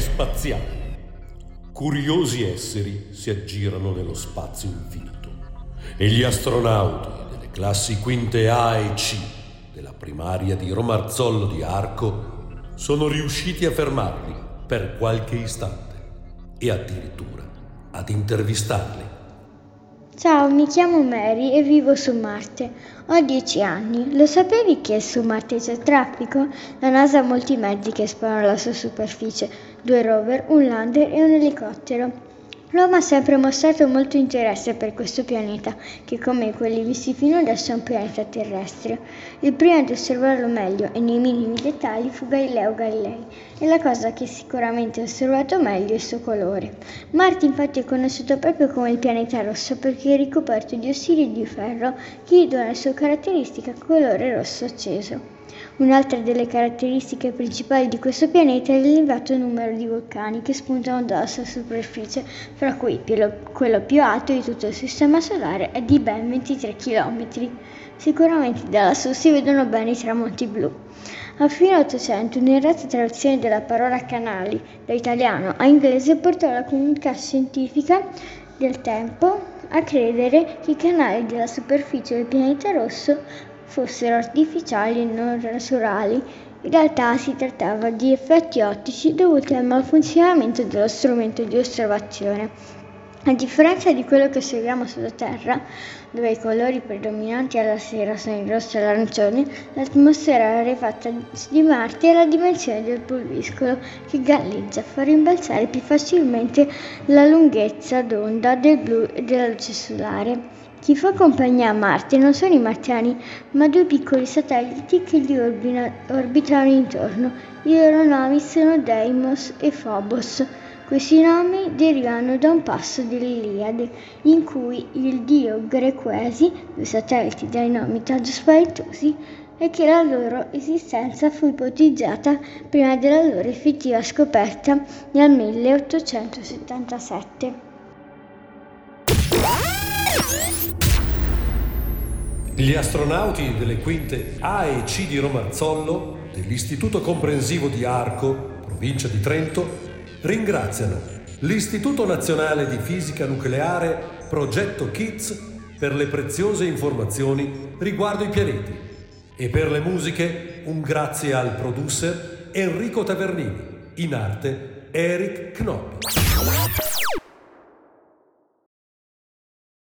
spaziale. Curiosi esseri si aggirano nello spazio infinito e gli astronauti delle classi quinte A e C della primaria di Romarzollo di Arco sono riusciti a fermarli per qualche istante e addirittura ad intervistarli. Ciao, mi chiamo Mary e vivo su Marte. Ho dieci anni. Lo sapevi che su Marte c'è traffico? La NASA ha molti mezzi che esplorano la sua superficie, due rover, un lander e un elicottero. L'uomo ha sempre mostrato molto interesse per questo pianeta, che come quelli visti fino adesso è un pianeta terrestre. Il primo ad osservarlo meglio e nei minimi dettagli fu Galileo Galilei, e la cosa che sicuramente ha osservato meglio è il suo colore. Marte infatti è conosciuto proprio come il pianeta rosso perché è ricoperto di ossidi di ferro che gli dona il suo caratteristico colore rosso acceso. Un'altra delle caratteristiche principali di questo pianeta è l'elevato numero di vulcani che spuntano dalla sua superficie, fra cui quello più alto di tutto il Sistema Solare è di ben 23 km. Sicuramente da lassù si vedono bene i tramonti blu. A fine Ottocento un'errata traduzione della parola canali da italiano a inglese portò la comunità scientifica del tempo a credere che i canali della superficie del pianeta rosso fossero artificiali e non naturali. In realtà si trattava di effetti ottici dovuti al malfunzionamento dello strumento di osservazione. A differenza di quello che osserviamo sulla Terra, dove i colori predominanti alla sera sono il rosso e l'arancione, l'atmosfera rarefatta di Marte è la dimensione del pulviscolo che galleggia, fa rimbalzare più facilmente la lunghezza d'onda del blu e della luce solare. Chi fa compagnia a Marte non sono i marziani, ma due piccoli satelliti che gli orbitano intorno. I loro nomi sono Deimos e Phobos. Questi nomi derivano da un passo dell'Iliade, in cui il dio Grequesi, due satelliti dai nomi tanto spaventosi, e che la loro esistenza fu ipotizzata prima della loro effettiva scoperta nel 1877. Gli astronauti delle quinte A e C di Romarzollo, dell'Istituto Comprensivo di Arco, provincia di Trento, ringraziano l'Istituto Nazionale di Fisica Nucleare Progetto KITS per le preziose informazioni riguardo i pianeti e per le musiche un grazie al producer Enrico Tavernini, in arte Eric Knopp.